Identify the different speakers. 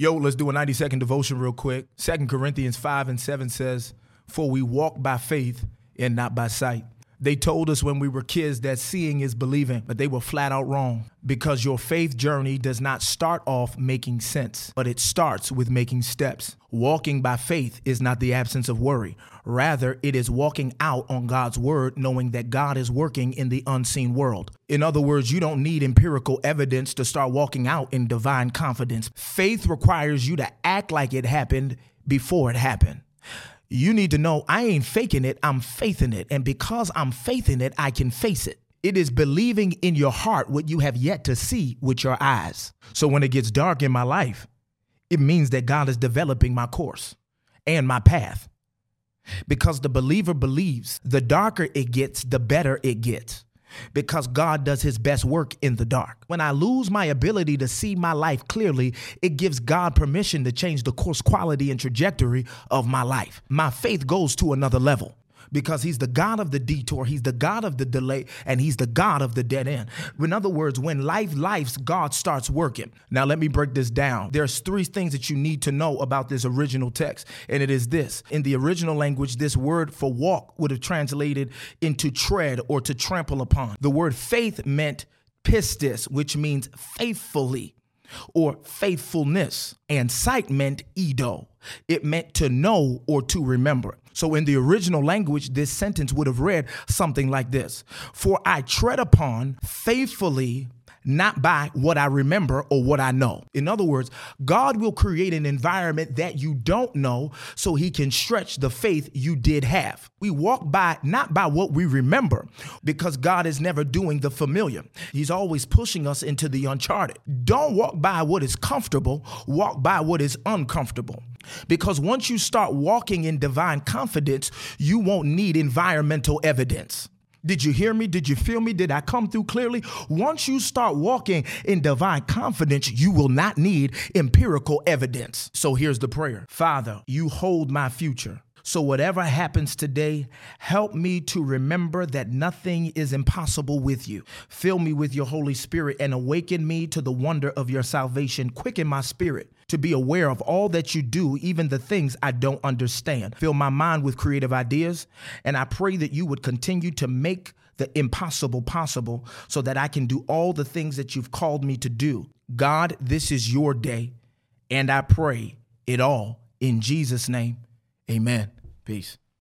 Speaker 1: Yo, let's do a 90 second devotion real quick. Second Corinthians 5 and 7 says, For we walk by faith and not by sight. They told us when we were kids that seeing is believing, but they were flat out wrong because your faith journey does not start off making sense, but it starts with making steps. Walking by faith is not the absence of worry. Rather, it is walking out on God's word, knowing that God is working in the unseen world. In other words, you don't need empirical evidence to start walking out in divine confidence. Faith requires you to act like it happened before it happened you need to know I ain't faking it, I'm faithing it. And because I'm faithing it, I can face it. It is believing in your heart what you have yet to see with your eyes. So when it gets dark in my life, it means that God is developing my course and my path. Because the believer believes, the darker it gets, the better it gets because God does his best work in the dark. When I lose my ability to see my life clearly, it gives God permission to change the course, quality, and trajectory of my life. My faith goes to another level because he's the God of the detour, he's the God of the delay, and he's the God of the dead end. In other words, when life lives, God starts working. Now let me break this down. There's three things that you need to know about this original text, and it is this. In the original language, this word for walk would have translated into tread or to trample upon. The word faith meant pistis, which means faithfully or faithfulness, and sight meant edo. It meant to know or to remember. So in the original language, this sentence would have read something like this For I tread upon faithfully not by what I remember or what I know. In other words, God will create an environment that you don't know so he can stretch the faith you did have. We walk by not by what we remember because God is never doing the familiar. He's always pushing us into the uncharted. Don't walk by what is comfortable, walk by what is uncomfortable. Because once you start walking in divine confidence, you won't need environmental evidence. Did you hear me? Did you feel me? Did I come through clearly? Once you start walking in divine confidence, you will not need empirical evidence. So here's the prayer Father, you hold my future. So, whatever happens today, help me to remember that nothing is impossible with you. Fill me with your Holy Spirit and awaken me to the wonder of your salvation. Quicken my spirit to be aware of all that you do, even the things I don't understand. Fill my mind with creative ideas, and I pray that you would continue to make the impossible possible so that I can do all the things that you've called me to do. God, this is your day, and I pray it all in Jesus' name. Amen. Peace.